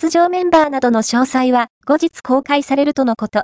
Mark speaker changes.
Speaker 1: 出場メンバーなどの詳細は後日公開されるとのこと。